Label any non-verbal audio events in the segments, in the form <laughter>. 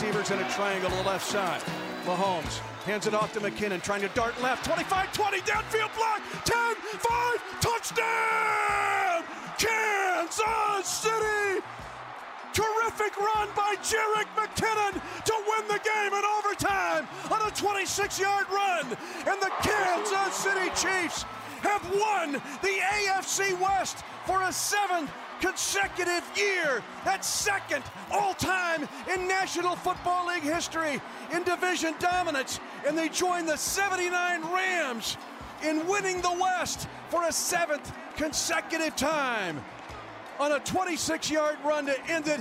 receivers in a triangle to the left side. Mahomes hands it off to McKinnon, trying to dart left. 25 20, downfield block. 10 5, touchdown! Kansas City! Terrific run by Jerick McKinnon to win the game in overtime on a 26 yard run. And the Kansas City Chiefs have won the AFC West for a seventh consecutive year. That's second all time in National Football League history in division dominance. And they join the 79 Rams in winning the West for a seventh consecutive time on a 26 yard run to end it.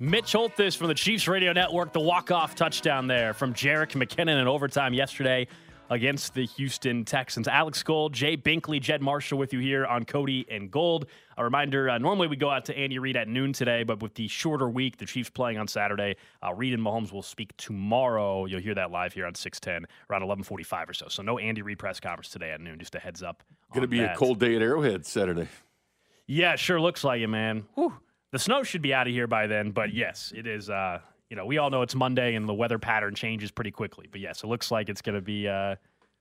Mitch Holthus from the Chiefs Radio Network, the walk-off touchdown there from Jerick McKinnon in overtime yesterday against the Houston Texans. Alex Gold, Jay Binkley, Jed Marshall with you here on Cody and Gold. A reminder, uh, normally we go out to Andy Reid at noon today, but with the shorter week, the Chiefs playing on Saturday, uh, Reid and Mahomes will speak tomorrow. You'll hear that live here on 610 around 1145 or so. So no Andy Reid press conference today at noon, just a heads up. Going to be that. a cold day at Arrowhead Saturday. Yeah, sure looks like it, man. Whew. The snow should be out of here by then, but yes, it is. Uh, you know, we all know it's Monday and the weather pattern changes pretty quickly. But yes, it looks like it's going to be uh,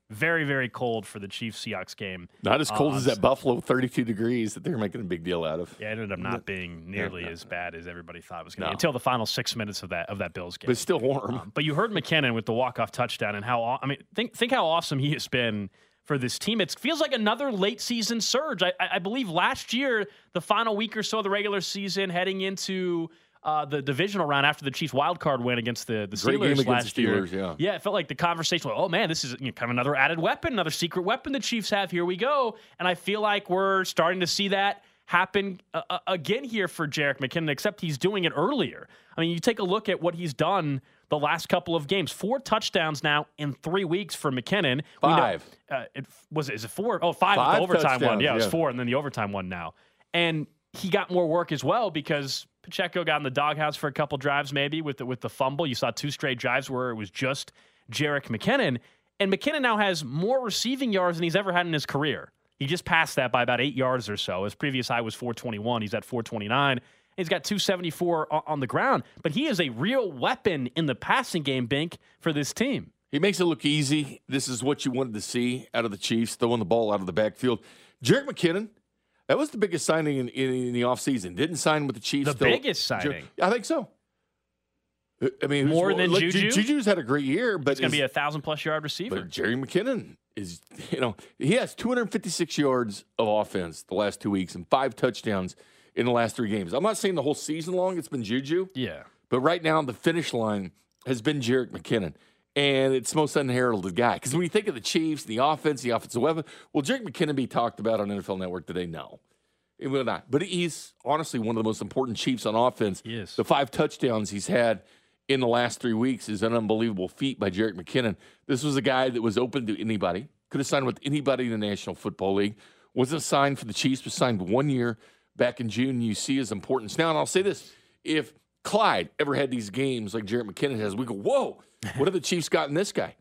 very, very cold for the Chiefs Seahawks game. Not as cold uh, as that Buffalo 32 degrees that they're making a big deal out of. Yeah, it ended up not being nearly as bad as everybody thought it was going to no. be until the final six minutes of that of that Bills game. But it's still warm. Um, but you heard McKinnon with the walk off touchdown and how I mean think think how awesome he has been for this team. It feels like another late season surge. I, I, believe last year, the final week or so of the regular season, heading into uh, the divisional round after the Chiefs wild card win against the, the Steelers last the Steelers, year. Yeah. yeah, it felt like the conversation was, oh man, this is you know, kind of another added weapon, another secret weapon the Chiefs have. Here we go. And I feel like we're starting to see that happen uh, uh again here for Jerick McKinnon, except he's doing it earlier. I mean, you take a look at what he's done the last couple of games. Four touchdowns now in three weeks for McKinnon. Five. Know, uh, it was it, is it four? Oh, five, five with the overtime one. Yeah, it was four, and then the overtime one now. And he got more work as well because Pacheco got in the doghouse for a couple drives, maybe with the, with the fumble. You saw two straight drives where it was just Jerick McKinnon, and McKinnon now has more receiving yards than he's ever had in his career. He just passed that by about eight yards or so. His previous high was 421. He's at 429. He's got 274 on the ground, but he is a real weapon in the passing game, Bink, for this team. He makes it look easy. This is what you wanted to see out of the Chiefs, throwing the ball out of the backfield. Jerick McKinnon, that was the biggest signing in, in, in the offseason. Didn't sign with the Chiefs. The still. biggest signing? I think so. Uh, I mean, more than look, Juju. Juju's had a great year, but it's going to be a thousand plus yard receiver. But Jerry McKinnon is, <laughs> you know, he has 256 yards of offense the last two weeks and five touchdowns in the last three games. I'm not saying the whole season long it's been Juju. Yeah. But right now the finish line has been Jerick McKinnon. And it's the most unheralded guy. Because when you think of the Chiefs, and the offense, the offensive weapon, will Jerick McKinnon be talked about on NFL Network today? No. It will not. But he's honestly one of the most important Chiefs on offense. Yes. The five touchdowns he's had in the last three weeks is an unbelievable feat by Jerick McKinnon. This was a guy that was open to anybody, could have signed with anybody in the National Football League. Wasn't signed for the Chiefs, was signed one year back in June. You see his importance now. And I'll say this if Clyde ever had these games like Jerick McKinnon has, we go, whoa, what have the Chiefs gotten this guy?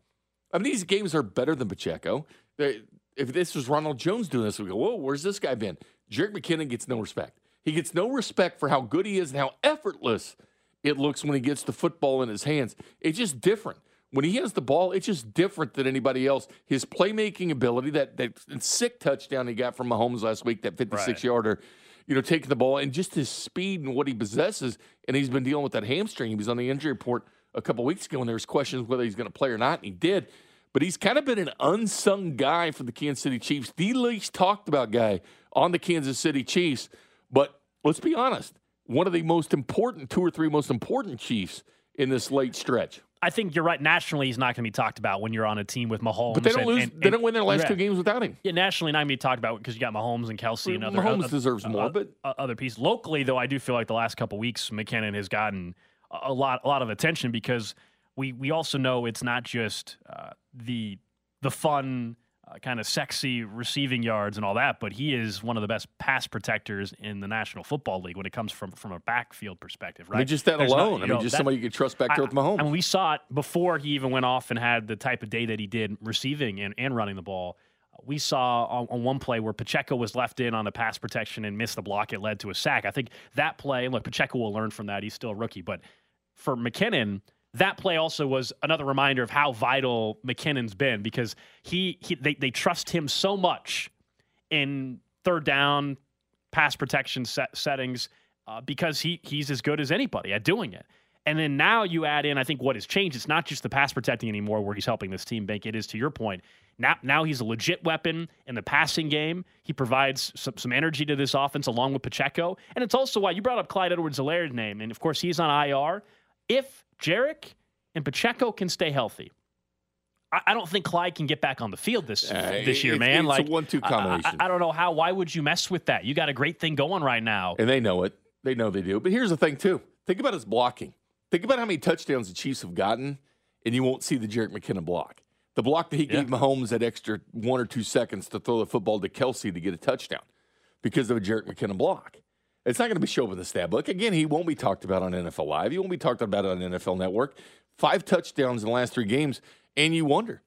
I mean, these games are better than Pacheco. They, if this was Ronald Jones doing this, we go, whoa, where's this guy been? Jerick McKinnon gets no respect. He gets no respect for how good he is and how effortless it looks when he gets the football in his hands. It's just different when he has the ball, it's just different than anybody else. His playmaking ability, that that sick touchdown he got from Mahomes last week, that 56 right. yarder, you know, taking the ball, and just his speed and what he possesses. And he's been dealing with that hamstring. He was on the injury report a couple weeks ago, and there was questions whether he's going to play or not, and he did. But he's kind of been an unsung guy for the Kansas City Chiefs, the least talked about guy on the Kansas City Chiefs. But let's be honest, one of the most important, two or three most important Chiefs in this late stretch. I think you're right. Nationally, he's not going to be talked about when you're on a team with Mahomes. But they don't and, lose. And, they don't win their last yeah. two games without him. Yeah, nationally, not going to be talked about because you got Mahomes and Kelce and other. Mahomes other, deserves uh, more, but uh, other pieces. Locally, though, I do feel like the last couple weeks, McKinnon has gotten a lot, a lot of attention because we we also know it's not just uh, the the fun uh, kind of sexy receiving yards and all that, but he is one of the best pass protectors in the National Football League when it comes from from a backfield perspective, right? I mean, just that There's alone. Not, I mean, know, just that, somebody you could trust back there with Mahomes. And we saw it before he even went off and had the type of day that he did receiving and, and running the ball. We saw on, on one play where Pacheco was left in on the pass protection and missed the block. It led to a sack. I think that play, look, Pacheco will learn from that. He's still a rookie. But for McKinnon, that play also was another reminder of how vital McKinnon's been because he, he they, they trust him so much in third down pass protection set, settings uh, because he he's as good as anybody at doing it. And then now you add in, I think what has changed. It's not just the pass protecting anymore, where he's helping this team bank. It is to your point. Now, now he's a legit weapon in the passing game. He provides some, some energy to this offense along with Pacheco. And it's also why you brought up Clyde Edwards-Helaire's name. And of course, he's on IR. If Jerick and Pacheco can stay healthy. I, I don't think Clyde can get back on the field this uh, this year, man. It's like one-two combination. I, I, I don't know how. Why would you mess with that? You got a great thing going right now, and they know it. They know they do. But here's the thing, too. Think about his blocking. Think about how many touchdowns the Chiefs have gotten, and you won't see the Jerick McKinnon block. The block that he yeah. gave Mahomes that extra one or two seconds to throw the football to Kelce to get a touchdown because of a Jerick McKinnon block. It's not going to be shown in the stat book. Again, he won't be talked about on NFL Live. He won't be talked about on NFL Network. Five touchdowns in the last three games, and you wonder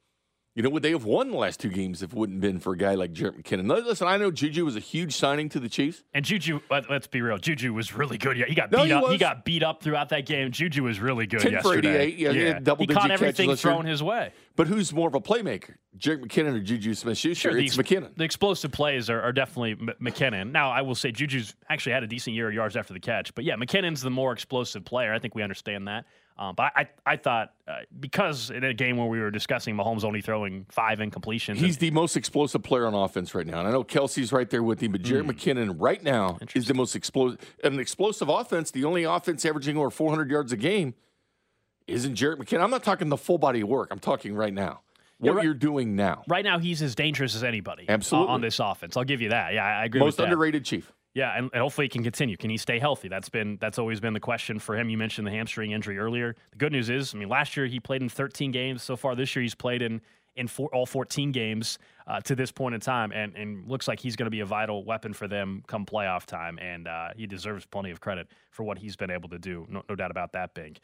you know, would they have won the last two games if it wouldn't been for a guy like Jerick McKinnon? Listen, I know Juju was a huge signing to the Chiefs, and Juju. Let's be real, Juju was really good. Yeah, he got no, beat he up. Was. He got beat up throughout that game. Juju was really good 10 yesterday. For 88, yeah, yeah. double he caught everything thrown his way. But who's more of a playmaker, Jerick McKinnon or Juju Smith-Schuster? Sure, it's the, McKinnon. The explosive plays are, are definitely M- McKinnon. Now, I will say Juju's actually had a decent year of yards after the catch, but yeah, McKinnon's the more explosive player. I think we understand that. Um, but I, I thought uh, because in a game where we were discussing Mahomes only throwing five incompletions, he's and, the most explosive player on offense right now. And I know Kelce's right there with him, but Jared mm, McKinnon right now is the most explosive. An explosive offense, the only offense averaging over 400 yards a game, isn't Jared McKinnon. I'm not talking the full body of work. I'm talking right now. What yeah, right, you're doing now. Right now, he's as dangerous as anybody. Absolutely. Uh, on this offense, I'll give you that. Yeah, I agree. Most underrated chief. Yeah, and, and, hopefully he can continue. Can he stay healthy? That's been that's always been the question for him. You mentioned the hamstring injury earlier. The good news is, I mean, last year he played in 13 games. So far this year he's played in in four, all 14 games uh, to this point in time, and and looks like he's going to be a vital weapon for them come playoff time. And uh, he deserves plenty of credit for what he's been able to do. No, no doubt about that, Bink.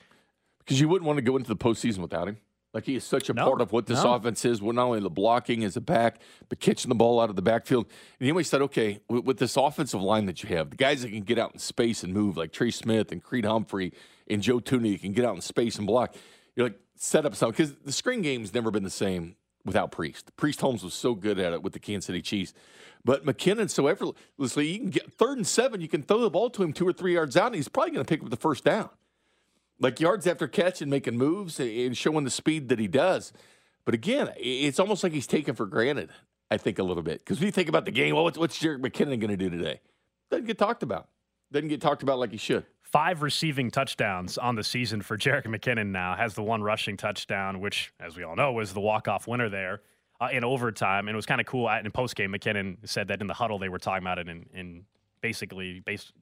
Because you wouldn't want to go into the postseason without him. Like he is such a no, part of what this no. offense is. Well, not only the blocking as a back, but catching the ball out of the backfield. And anyway, said, okay, with, with, this offensive line that you have, the guys that can get out in space and move, like Trey Smith and Creed Humphrey and Joe Thuney, can get out in space and block. You're like set up something because the screen game's never been the same without Priest. Priest Holmes was so good at it with the Kansas City Chiefs. But McKinnon, so effortlessly, you can get third and seven, you can throw the ball to him two or three yards out, and he's probably going to pick up the first down like yards after catch and making moves and showing the speed that he does. But again, it's almost like he's taken for granted. I think a little bit because when you think about the game, well, what's, what's Jerick McKinnon going to do today? Doesn't get talked about. Doesn't get talked about like he should. Five receiving touchdowns on the season for <laughs> Jerick McKinnon now. Has the one rushing touchdown, which, as we all know, was the walk-off winner there uh, in overtime. And it was kind of cool. In post-game, McKinnon said that in the huddle they were talking about it and, and basically, basically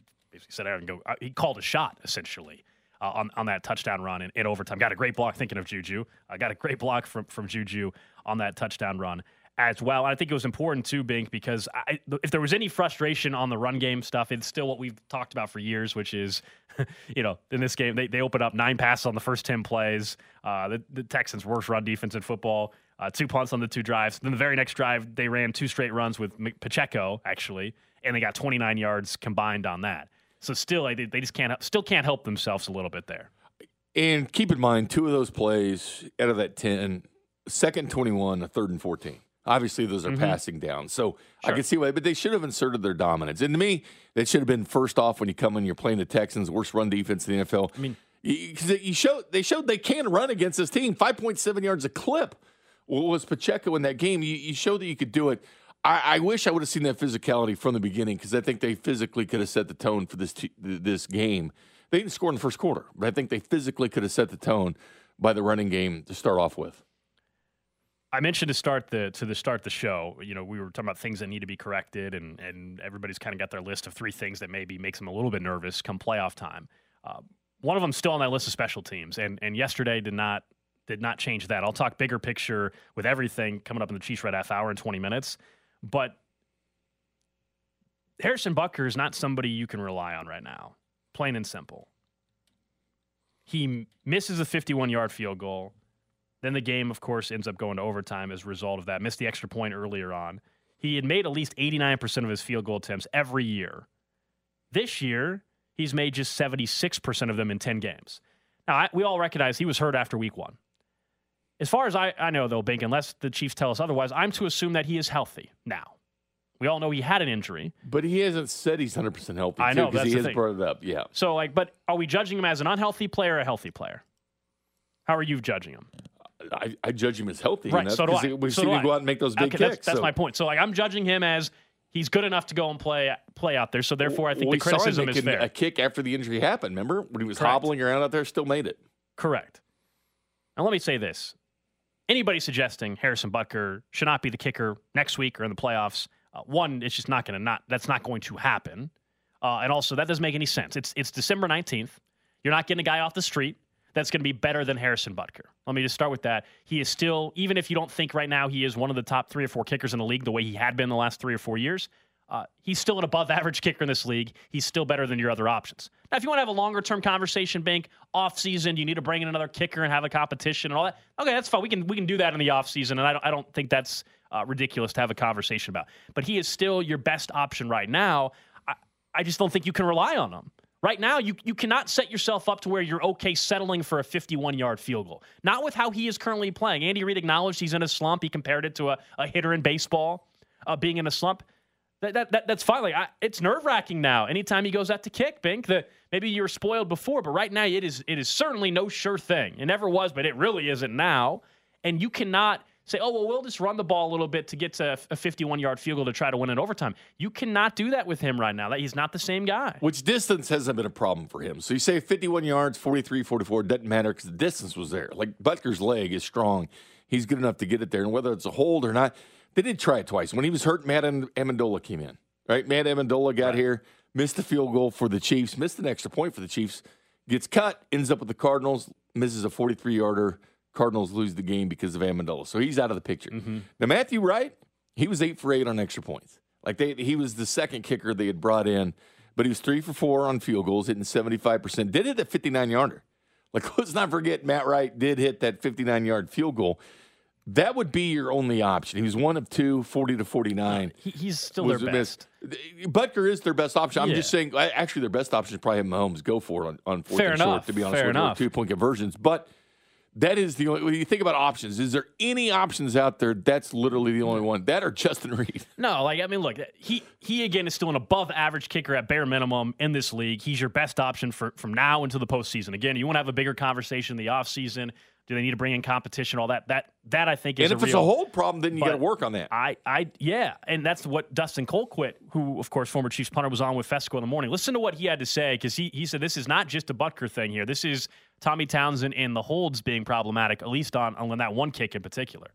said, "Aaron, go." Uh, he called a shot essentially uh, on, on that touchdown run in, in, overtime. Got a great block, thinking of Juju. I uh, got a great block from, from Juju on that touchdown run as well. And I think it was important too, Bink, because I, if there was any frustration on the run game stuff, it's still what we've talked about for years, which is, <laughs> you know, in this game, they, they opened up nine passes on the first 10 plays. Uh, the, the Texans' worst run defense in football. Uh, two punts on the two drives. Then the very next drive, they ran two straight runs with Pacheco, actually, and they got 29 yards combined on that. So still, they, they just can't still can't help themselves a little bit there. And keep in mind, two of those plays out of that 10, second 21, a third and 14. Obviously, those are mm-hmm. passing down. So sure. I can see why, but they should have inserted their dominance. And to me, that should have been first off when you come in, you're playing the Texans, worst run defense in the NFL. I mean, because you showed they showed they can run against this team, five point seven yards a clip was Pacheco in that game. You, you showed that you could do it. I, I wish I would have seen that physicality from the beginning because I think they physically could have set the tone for this t- this game. They didn't score in the first quarter, but I think they physically could have set the tone by the running game to start off with. I mentioned to start the to the start the show. You know, we were talking about things that need to be corrected, and and everybody's kind of got their list of three things that maybe makes them a little bit nervous come playoff time. Uh, one of them still on that list of special teams, and and yesterday did not did not change that. I'll talk bigger picture with everything coming up in the Chiefs Red half hour in 20 minutes, but Harrison Butker is not somebody you can rely on right now, plain and simple. He misses a 51 yard field goal then the game, of course, ends up going to overtime as a result of that. Missed the extra point earlier on. He had made at least 89% of his field goal attempts every year. This year, he's made just 76% of them in 10 games. Now, I, we all recognize he was hurt after week one. As far as I, I know, though, Bink, unless the Chiefs tell us otherwise, I'm to assume that he is healthy now. We all know he had an injury. But he hasn't said he's 100% healthy. I know, because he has thing. brought it up. Yeah. So, like, but are we judging him as an unhealthy player or a healthy player? How are you judging him? I, I judge him as healthy. Right. So do I. We've so seen him go out and make those big okay, kicks. That's, that's so. my point. So like I'm judging him as he's good enough to go and play play out there. So therefore, I think the criticism is fair. A kick after the injury happened. Remember when he was Correct. hobbling around out there, still made it. Correct. Now let me say this: anybody suggesting Harrison Butker should not be the kicker next week or in the playoffs, uh, one, it's just not going to not that's not going to happen, uh, and also that doesn't make any sense. It's it's December nineteenth. You're not getting a guy off the street that's going to be better than Harrison Butker. Let me just start with that. He is still, even if you don't think right now he is one of the top three or four kickers in the league the way he had been the last three or four years, uh, he's still an above average kicker in this league. He's still better than your other options. Now, if you want to have a longer term conversation, Bink, off season, you need to bring in another kicker and have a competition and all that. Okay, that's fine. We can we can do that in the off season, and I don't, I don't think that's uh, ridiculous to have a conversation about. But he is still your best option right now. I, I just don't think you can rely on him. Right now, you, you cannot set yourself up to where you're okay settling for a 51 yard field goal. Not with how he is currently playing. Andy Reid acknowledged he's in a slump. He compared it to a, a hitter in baseball uh, being in a slump. That, that, that that's fine. Like it's nerve wracking now. Anytime he goes out to kick, Bink, the maybe you were spoiled before, but right now it is it is certainly no sure thing. It never was, but it really isn't now. And you cannot say, oh, well, we'll just run the ball a little bit to get to a 51 yard field goal to try to win in overtime. You cannot do that with him right now. That he's not the same guy. Which distance hasn't been a problem for him. So you say 51 yards, 43, 44, doesn't matter because the distance was there. Like Butker's leg is strong. He's good enough to get it there. And whether it's a hold or not, they did try it twice. When he was hurt, Matt Ammendola came in. Right? Matt Ammendola got right. here, missed the field goal for the Chiefs, missed an extra point for the Chiefs, gets cut, ends up with the Cardinals, misses a 43 yarder Cardinals lose the game because of Ammendola. So he's out of the picture. Mm-hmm. Now, Matthew Wright, he was eight for eight on extra points. Like they, he was the second kicker they had brought in, but he was three for four on field goals, hitting 75%. Did it at 59 yarder. Like, <laughs> let's not forget, Matt Wright did hit that 59 yard field goal. That would be your only option. He was one of two, 40 to 49. Uh, he, he's still their best. Butker is their best option. I'm yeah. just saying, actually, their best option is probably Mahomes. Go for it on, on fourth Fair and enough. short, to be honest Fair with enough. you, two point conversions. But – that is the only. When you think about options, is there any options out there? That's literally the only one. That or Justin Reid? <laughs> No, like I mean, look, he he again is still an above average kicker at bare minimum in this league. He's your best option for from now until the postseason. Again, you want to have a bigger conversation in the offseason. Do they need to bring in competition? All that that that I think is. And if it's real, a hold problem, then you got to work on that. I I yeah, and that's what Dustin Colquitt, who of course former Chiefs punter, was on with Fescoe in the morning. Listen to what he had to say because he he said this is not just a Butker thing here. This is Tommy Townsend and the holds being problematic, at least on on that one kick in particular.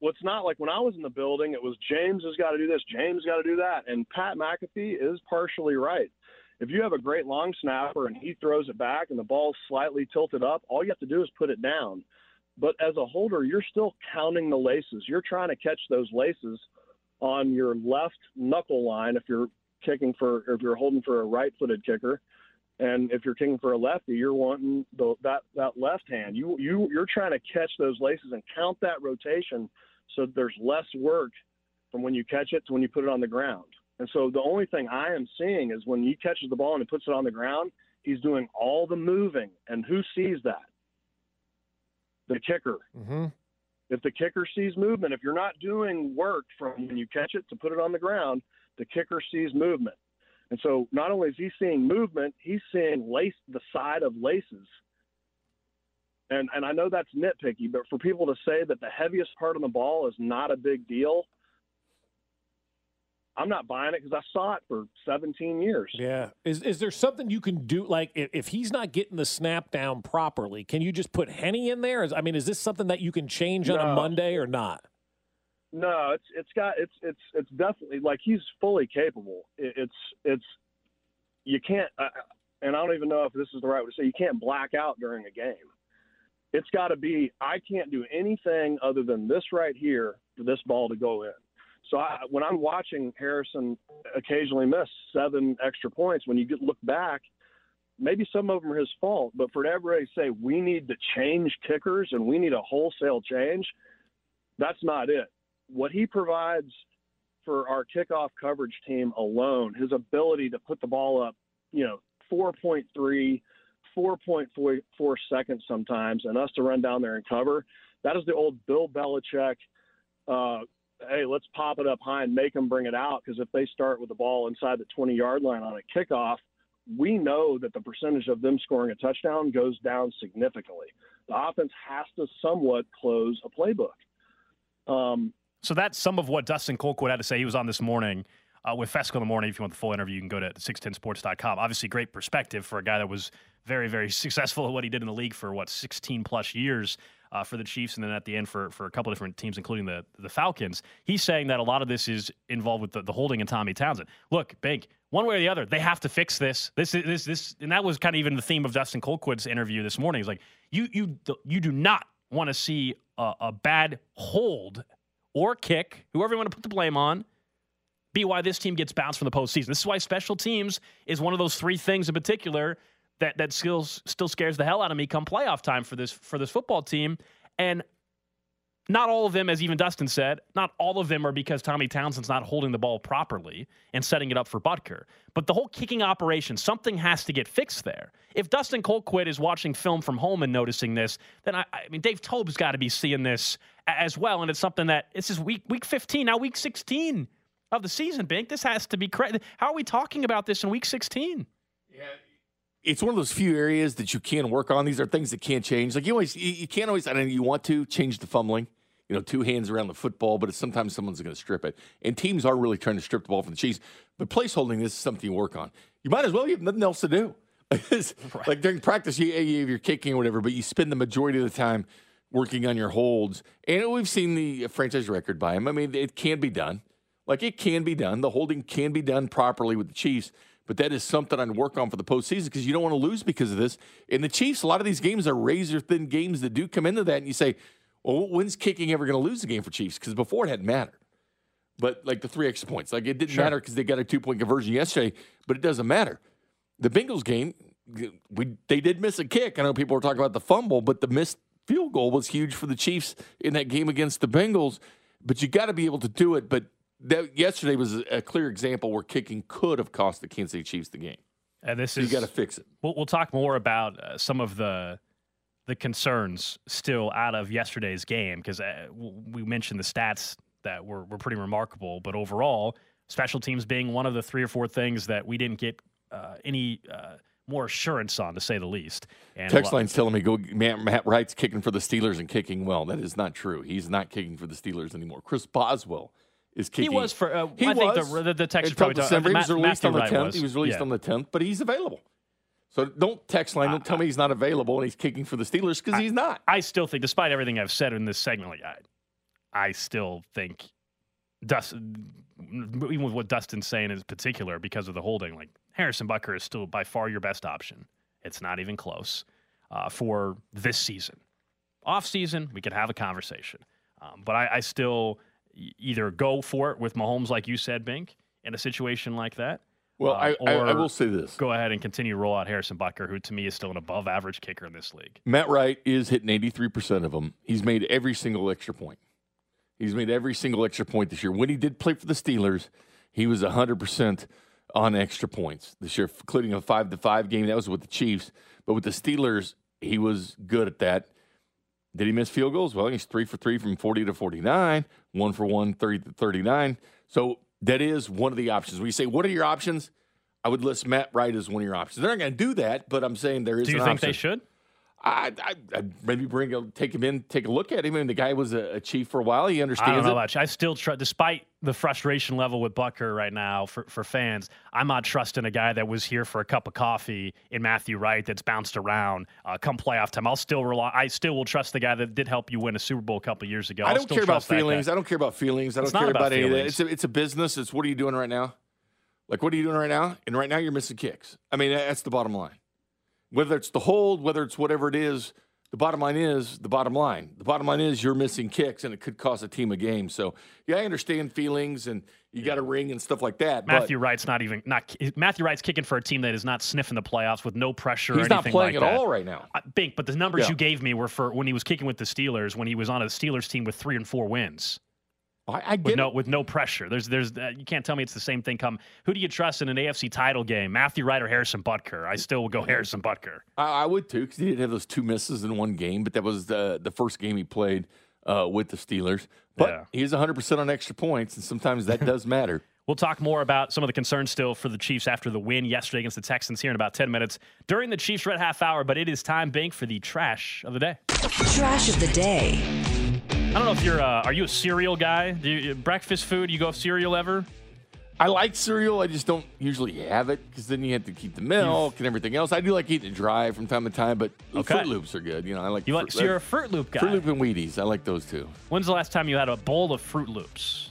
Well, it's not like when I was in the building, it was James has got to do this, James got to do that, and Pat McAfee is partially right if you have a great long snapper and he throws it back and the ball's slightly tilted up, all you have to do is put it down. But as a holder, you're still counting the laces. You're trying to catch those laces on your left knuckle line if you're kicking for if you're holding for a right-footed kicker. And if you're kicking for a lefty, you're wanting the, that that left hand. You you you're trying to catch those laces and count that rotation, so there's less work from when you catch it to when you put it on the ground. And so the only thing I am seeing is when he catches the ball and he puts it on the ground, He's doing all the moving. And who sees that? The kicker. Mm-hmm. If the kicker sees movement, if you're not doing work from when you catch it to put it on the ground, the kicker sees movement. And so not only is he seeing movement, he's seeing lace the side of laces. And and I know that's nitpicky, but for people to say that the heaviest part of the ball is not a big deal, I'm not buying it because I saw it for 17 years. Yeah. Is is there something you can do? Like if, if he's not getting the snap down properly, can you just put Henne in there? Is, I mean, is this something that you can change on No. a Monday or not? No, it's it's got it's it's it's definitely like he's fully capable. It, it's it's you can't, uh, and I don't even know if this is the right way to say. You can't black out during a game. It's got to be. I can't do anything other than this right here for this ball to go in. So I, when I'm watching Harrison occasionally miss seven extra points, when you get look back, maybe some of them are his fault. But for everybody to say we need to change kickers and we need a wholesale change, that's not it what he provides for our kickoff coverage team alone, his ability to put the ball up, you know, 4.3, 4.4 seconds sometimes, and us to run down there and cover, that is the old Bill Belichick. Uh, hey, let's pop it up high and make them bring it out because if they start with the ball inside the 20 yard line on a kickoff, we know that the percentage of them scoring a touchdown goes down significantly. The offense has to somewhat close a playbook. Um, So that's some of what Dustin Colquitt had to say. He was on this morning uh, with Fescoe in the morning. If you want the full interview, you can go to 610sports.com. Obviously, great perspective for a guy that was very, very <laughs> successful at what he did in the league for what 16 plus years uh, for the Chiefs, and then at the end for for a couple different teams, including the the Falcons. He's saying that a lot of this is involved with the, the holding and Tommy Townsend. Look, Bink, one way or the other, they have to fix this. This is this this, and that was kind of even the theme of Dustin Colquitt's interview this morning. He's like, you you you do not want to see a, a bad hold or kick, whoever you want to put the blame on, be why this team gets bounced from the postseason. This is why special teams is one of those three things in particular that that still still scares the hell out of me come playoff time for this for this football team. And not all of them, as even Dustin said, not all of them are because Tommy Townsend's not holding the ball properly and setting it up for Butker. But the whole kicking operation, something has to get fixed there. If Dustin Colquitt is watching film from home and noticing this, then I, I mean Dave Toub's got to be seeing this as well. And it's something that this is week week 15, now week 16 of the season, Bink. This has to be correct. How are we talking about this in week 16? It's one of those few areas that you can work on. These are things that can't change. Like you always, you, you can't always. I know you want to change the fumbling. You know, two hands around the football, but it's sometimes someone's going to strip it. And teams are really trying to strip the ball from the Chiefs. But place holding this is something you work on. You might as well. You have nothing else to do. <laughs> It's Like during practice, you, you, you're kicking or whatever, but you spend the majority of the time working on your holds. And we've seen the franchise record by him. I mean, it can be done. Like it can be done. The holding can be done properly with the Chiefs. But that is something I'd work on for the postseason because you don't want to lose because of this. And the Chiefs, a lot of these games are razor thin games that do come into that. And you say, well, when's kicking ever going to lose the game for Chiefs? Because before it hadn't mattered. But like the three extra points, like it didn't matter because they got a two point conversion yesterday, but it doesn't matter. The Bengals game, we they did miss a kick. I know people were talking about the fumble, but the missed field goal was huge for the Chiefs in that game against the Bengals. But you got to be able to do it. But that, yesterday was a, clear example where kicking could have cost the Kansas City Chiefs the game. And this So is you got to fix it. We'll, we'll talk more about uh, some of the the concerns still out of yesterday's game because uh, we mentioned the stats that were, were pretty remarkable, but overall, special teams being one of the three or four things that we didn't get uh, any uh, more assurance on, to say the least. And Text line's telling me go Matt, Matt Wright's kicking for the Steelers and kicking well. That is not true. He's not kicking for the Steelers anymore. Chris Boswell is he was for. Uh, He I think was the the, the text until probably talk- December. He was released on the tenth. He was released Yeah. on the tenth, but he's available. So don't text line. Don't tell me he's not available and he's kicking for the Steelers because he's not. I still think, despite everything I've said in this segment, like I, I still think Dustin, even with what Dustin's saying in particular, because of the holding, like Harrison Butker is still by far your best option. It's not even close uh, for this season. Off season, we could have a conversation, um, but I, I still either go for it with Mahomes, like you said, Bink, in a situation like that. Well, uh, I, I, I will say this: Go ahead and continue to roll out Harrison Butker, who to me is still an above average kicker in this league. Matt Wright is hitting eighty three percent of them. He's made every single extra point. He's made every single extra point this year. When he did play for the Steelers, he was hundred percent on extra points this year, including a five to five game. That was with the Chiefs, but with the Steelers, he was good at that. Did he miss field goals? Well, he's three for three from 40 to 49, one for one, 30 to 39. So that is one of the options. We say, what are your options? I would list Matt Wright as one of your options. They're not going to do that, but I'm saying there is. Do you think option. they should? I, I, I'd maybe bring a, take him in, take a look at him. I mean, the guy was a, a chief for a while. He I understands don't know it. much. I still trust, despite the frustration level with Butker right now for, for fans, I'm not trusting a guy that was here for a cup of coffee in Matthew Wright that's bounced around uh, come playoff time. I'll still rely. I still will trust the guy that did help you win a Super Bowl a couple years ago. I don't still care about feelings. I don't care about feelings. I don't care about about, any of that. It's a, it's a business. It's what are you doing right now? Like, what are you doing right now? And right now, you're missing kicks. I mean, that's the bottom line. Whether it's the hold, whether it's whatever it is, the bottom line is the bottom line. The bottom line is you're missing kicks, and it could cost a team a game. So, yeah, I understand feelings, and you got a ring and stuff like that. Matthew Wright's not even not Matthew Wright's kicking for a team that is not sniffing the playoffs with no pressure. he's or not playing like at that. all right now. I think, but the numbers Yeah. you gave me were for when he was kicking with the Steelers, when he was on a Steelers team with three and four wins. I, I with get no it. with no pressure. There's there's uh, you can't tell me it's the same thing. Come, who do you trust in an AFC title game? Matthew Wright or Harrison Butker? I still would go Harrison Butker. I, I would too, because he did have those two misses in one game, but that was the the first game he played uh, with the Steelers. But Yeah. he's 100 percent on extra points, and sometimes that does <laughs> matter. We'll talk more about some of the concerns still for the Chiefs after the win yesterday against the Texans here in about 10 minutes during the Chiefs Red Half Hour. But it is time, Bink, for the trash of the day. Trash of the day. I don't know if you're uh, are you a cereal guy? Do you, breakfast food? You go cereal ever? I like cereal. I just don't usually have it because then you have to keep the milk and everything else. I do like eating it dry from time to time, but Okay. Froot Loops are good. You know, I like You like so Fruit- you're a Froot Loop guy. Froot Loop and Wheaties. I like those two. When's the last time you had a bowl of Froot Loops?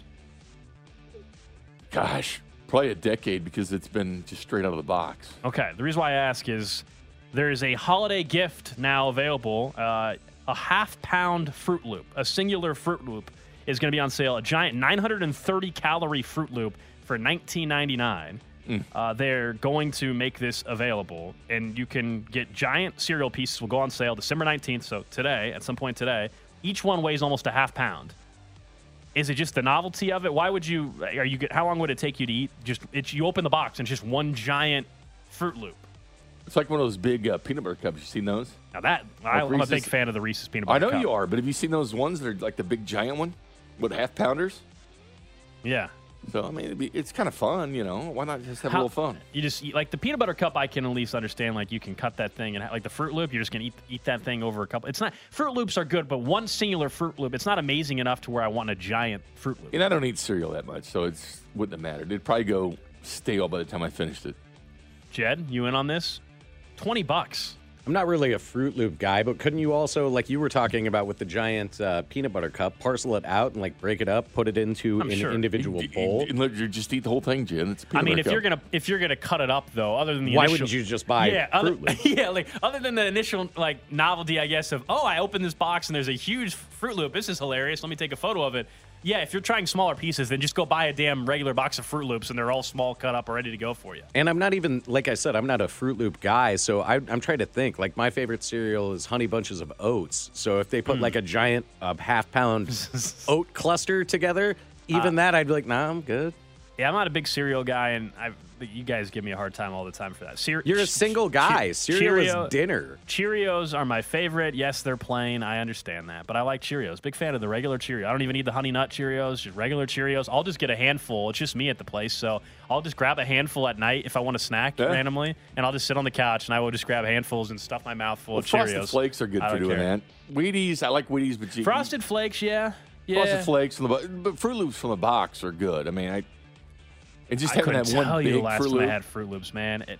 Gosh, probably a decade because it's been just straight out of the box. Okay. The reason why I ask is there is a holiday gift now available. Uh, a half pound Froot Loop, a singular Froot Loop, is going to be on sale. A giant 930 calorie Froot Loop for 19.99. Uh, they're going to make this available, and you can get giant cereal pieces. Will go on sale December 19th, so today, at some point today. Each one weighs almost a half pound. Is it just the novelty of it? Why would you? Are you? How long would it take you to eat? Just it's you open the box and it's just one giant Froot Loop. It's like one of those big uh, peanut butter cups. You seen those? Now that I, I'm a big fan of the Reese's peanut butter. I know cup. you are, but have you seen those ones that are like the big giant one with half pounders? Yeah. So I mean, it'd be, it's kind of fun, you know. Why not just have How- a little fun? You just like the peanut butter cup. I can at least understand. Like you can cut that thing and like the Froot Loop. You're just gonna eat eat that thing over a couple. It's not Froot Loops are good, but one singular Froot Loop. It's not amazing enough to where I want a giant Froot Loop. And I don't eat cereal that much, so it's wouldn't have mattered. It'd probably go stale by the time I finished it. Jed, you in on this? Twenty bucks. I'm not really a Froot Loop guy, but couldn't you also, like you were talking about with the giant uh, peanut butter cup, parcel it out and like break it up, put it into I'm an sure. individual You- bowl? you- you just eat the whole thing, Jen. It's a I peanut mean, butter if you're gonna if you're gonna cut it up though, other than the Why initial, wouldn't you just buy yeah, other, Fruit <laughs> Loops? yeah, like other than the initial like novelty, I guess of oh, I opened this box and there's a huge Froot Loop. This is hilarious. Let me take a photo of it. Yeah, if you're trying smaller pieces, then just go buy a damn regular box of Froot Loops and they're all small, cut up, ready to go for you. And I'm not even, like I said, I'm not a Froot Loop guy. So I, I'm trying to think. Like, my favorite cereal is Honey Bunches of Oats. So if they put like a giant uh, half pound <laughs> oat cluster together, even that, I'd be like, nah, I'm good. Yeah, I'm not a big cereal guy, and I you guys give me a hard time all the time for that. Cere- You're a single guy. Che- Cereal Cheerio- is dinner. Cheerios are my favorite. Yes, they're plain. I understand that, but I like Cheerios. Big fan of the regular Cheerio. I don't even need the honey nut Cheerios. Just regular Cheerios. I'll just get a handful. It's just me at the place, so I'll just grab a handful at night if I want to snack Yeah. randomly, and I'll just sit on the couch and I will just grab handfuls and stuff my mouth full well, of Frosted Cheerios. Flakes are good for don't doing care. that. Wheaties, I like Wheaties, but you, Frosted Flakes, yeah, yeah. Frosted Flakes from the bo- but Froot Loops from the box are good. I mean, I and just I having couldn't that one tell big you the last Fruit time I Loop. had Froot Loops, man. It,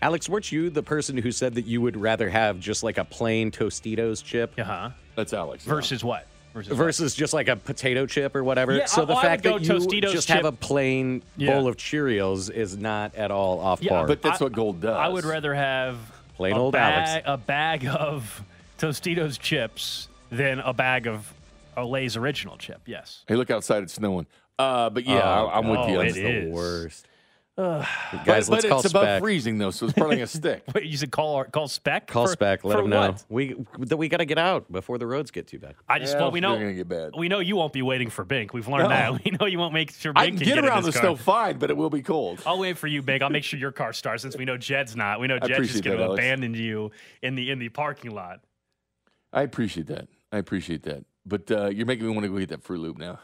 Alex, weren't you the person who said that you would rather have just like a plain Tostitos chip uh huh. That's Alex. yeah. Versus what? Versus what? versus just like a potato chip or whatever? Yeah, so I- the I would fact go that you Tostitos just chip- have a plain Yeah. bowl of Cheerios is not at all off Yeah, par. But that's I- what gold does. I would rather have Plain a old bag, Alex. a bag of Tostitos chips than a bag of a Lay's original chip. Yes. Hey, look outside, it's snowing. Uh, but yeah, Oh, I, I'm with God. you. Oh, on is. the worst. Guys, but, let's but call it's above freezing though, so it's probably a stick. <laughs> Wait, you said call call spec? Call for, Spec. Let for them know. what? We that we got to get out before the roads get too bad. I just Yeah, well, we know gonna get bad. we know you won't be waiting for Bink. We've learned No. that. <laughs> We know you won't make sure Bink I can can get in around the this car. snow fine, but it will be cold. I'll wait for you, Bink. I'll make sure your car starts since we know Jed's not. We know Jed's just appreciate going that, to Alex. abandon you in the in the parking lot. I appreciate that. I appreciate that. But uh, you're making me want to go get that Froot Loop now.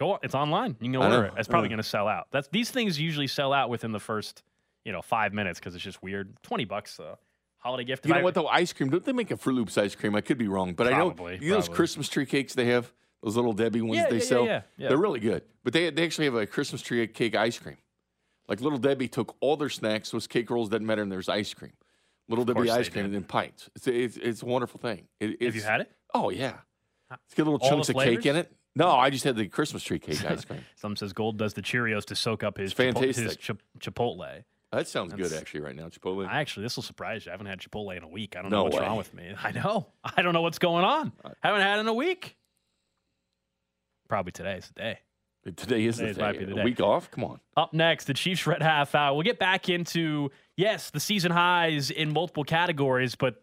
Go on. It's online. You can order it. It's probably going to sell out. That's these things usually sell out within the first, you know, five minutes because it's just weird. Twenty bucks uh, holiday gift. You know I- what though? Ice cream. Don't they make a Froot Loops ice cream? I could be wrong, but Probably, I know you know those. Christmas tree cakes they have. Those little Debbie ones Yeah, they yeah, yeah, sell. yeah, yeah. They're really good. But they they actually have a Christmas tree cake ice cream. Like little Debbie took all their snacks. Those cake rolls doesn't matter, and there's ice cream. Little Debbie ice cream did. and then pints. It's it's, it's a wonderful thing. It, Have you had it? Oh yeah. It's got little All chunks of cake in it. No, I just had the Christmas tree cake ice cream. <laughs> Some says Gold does the Cheerios to soak up his It's Chipo- his. Chipotle. That sounds good actually right now, Chipotle. I actually, this will surprise you. I haven't had Chipotle in a week. I don't No know what's way. wrong with me. <laughs> I know. I don't know what's going on. Uh, haven't had it in a week. Probably today's the day. Today is the Today's day. be the A day. week off? Come on. Up next, the Chiefs Red Half Hour. We'll get back into, yes, the season highs in multiple categories, but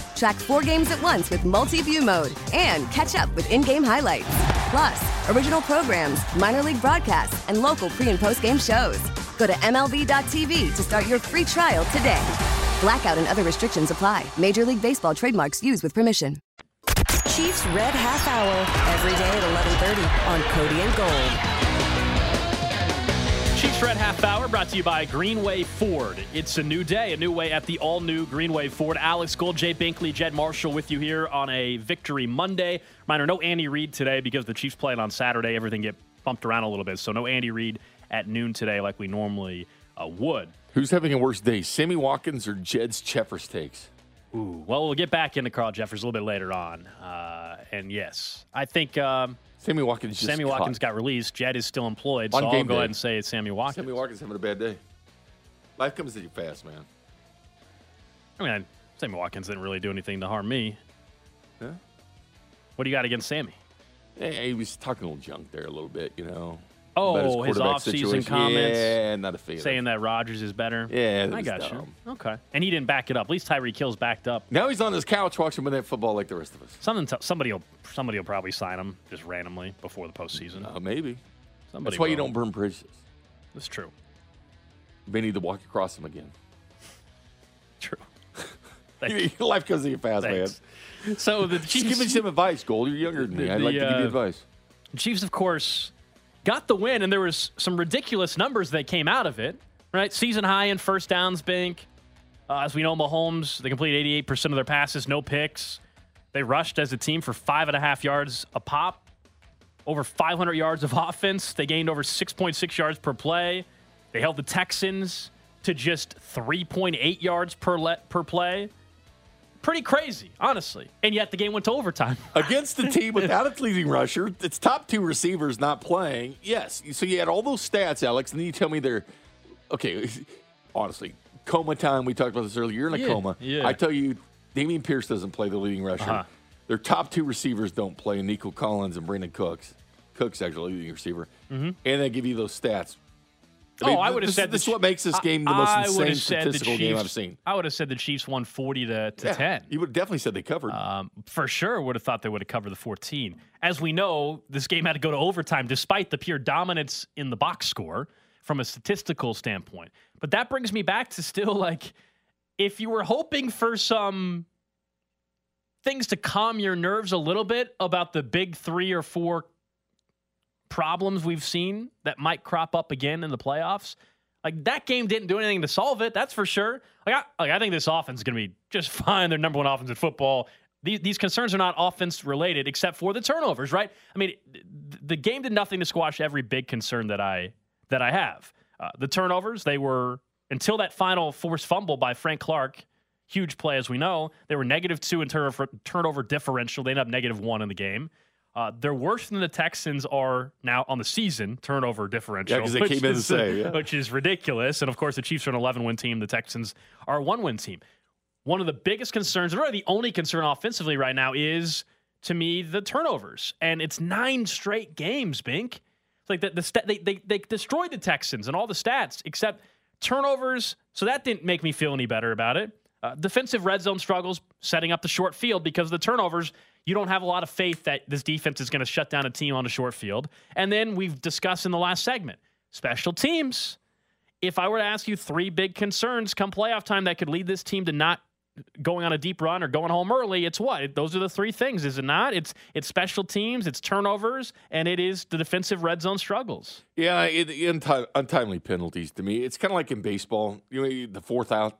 Track four games at once with multi view mode and catch up with in game highlights. Plus, original programs, minor league broadcasts, and local pre and post game shows. Go to MLB.tv to start your free trial today. Blackout and other restrictions apply. Major League Baseball trademarks used with permission. Chiefs Red Half Hour every day at 11:30 on Cody and Gold. Chiefs Red Half Hour brought to you by Greenway Ford. It's a new day, a new way at the all new Greenway Ford. Alex Gold, Jay Binkley, Jed Marshall with you here on a Victory Monday. Reminder no Andy Reid today because the Chiefs played on Saturday. Everything get bumped around a little bit. So no Andy Reid at noon today like we normally uh, would. Who's having a worse day, Sammy Watkins or Jed's Cheffers takes? Ooh, well, we'll get back into Carl Cheffers a little bit later on. Uh, and yes, I think um, Sammy Watkins just Sammy Watkins caught. got released. Jed is still employed, On so I'll game go day. ahead and say it's Sammy Watkins. Sammy Watkins having a bad day. Life comes at you fast, man. I mean, Sammy Watkins didn't really do anything to harm me. Yeah. What do you got against Sammy? Yeah, he was talking a little junk there a little bit, you know. Oh, his off-season comments. Yeah, not a fan. Saying that Rodgers is better. Yeah, I got dumb. you. Okay, and he didn't back it up. At least Tyreek Hill's backed up. Now he's on his couch watching Monday Night Football like the rest of us. Something. T- somebody will. Somebody will probably sign him just randomly before the postseason. Uh, maybe. Somebody That's why you don't burn bridges. That's true. They need to walk across them again. <laughs> True. <laughs> Life comes at you fast, Thanks. man. So the Chiefs give me some advice, Gold. You're younger than me. The- I'd like the, to give you uh, advice. Chiefs, of course, got the win, and there was some ridiculous numbers that came out of it. Right, season high in first downs, Bink. Uh, as we know, Mahomes they completed 88% of their passes, no picks. They rushed as a team for five and a half yards a pop, over 500 yards of <laughs> offense. They gained over 6.6 yards per play. They held the Texans to just 3.8 yards per le- per play. Pretty crazy, honestly. And yet the game went to overtime. <laughs> Against the team without its leading rusher, its top two receivers not playing. Yes. So you had all those stats, Alex, and then you tell me they're okay. <laughs> Honestly, coma time. We talked about this earlier. You're in a Yeah, coma. yeah. I tell you, Dameon Pierce doesn't play the leading rusher. Uh-huh. Their top two receivers don't play. Nico Collins and Brandin Cooks. Cooks actually leading receiver, Mhm. and they give you those stats. I mean, oh, I would have said this is what makes this game the most I insane would've said the statistical game I've seen. I would have said the Chiefs won 40 to, to Yeah, 10. You would have definitely said they covered. Um, for sure, would have thought they would have covered the 14. As we know, this game had to go to overtime despite the pure dominance in the box score from a statistical standpoint. But that brings me back to still like, if you were hoping for some things to calm your nerves a little bit about the big three or four problems we've seen that might crop up again in the playoffs. Like that game didn't do anything to solve it. That's for sure. Like I, like I think this offense is going to be just <laughs> fine. They're number one offense in football. These, these concerns are not offense related, except for the turnovers, right? I mean, th- the game did nothing to squash every big concern that I that I have. Uh, the turnovers, they were until that final forced fumble by Frank Clark, huge play as we know. They were negative two in turnover turnover differential. They ended up negative one in the game. Uh, they're worse than the Texans are now on the season turnover differential. Yeah, 'cause they which came in the is, same, yeah. which is ridiculous. And of course, the Chiefs are an 11 win team. The Texans are a one win team. One of the biggest concerns, and really the only concern offensively right now, is to me the turnovers. And it's nine straight games, Bink. It's like the, the sta- they, they they destroyed the Texans and all the stats except turnovers. So that didn't make me feel any better about it. Uh, defensive red zone struggles, setting up the short field because of the turnovers. You don't have a lot of faith that this defense is going to shut down a team on a short field. And then we've discussed in the last segment special teams. If I were to ask you three big concerns come playoff time that could lead this team to not going on a deep run or going home early, it's what? Those are the three things, is it not? It's it's special teams, it's turnovers, and it is the defensive red zone struggles. Yeah, it, unti- untimely penalties to me. It's kind of like in baseball. You know, the fourth out.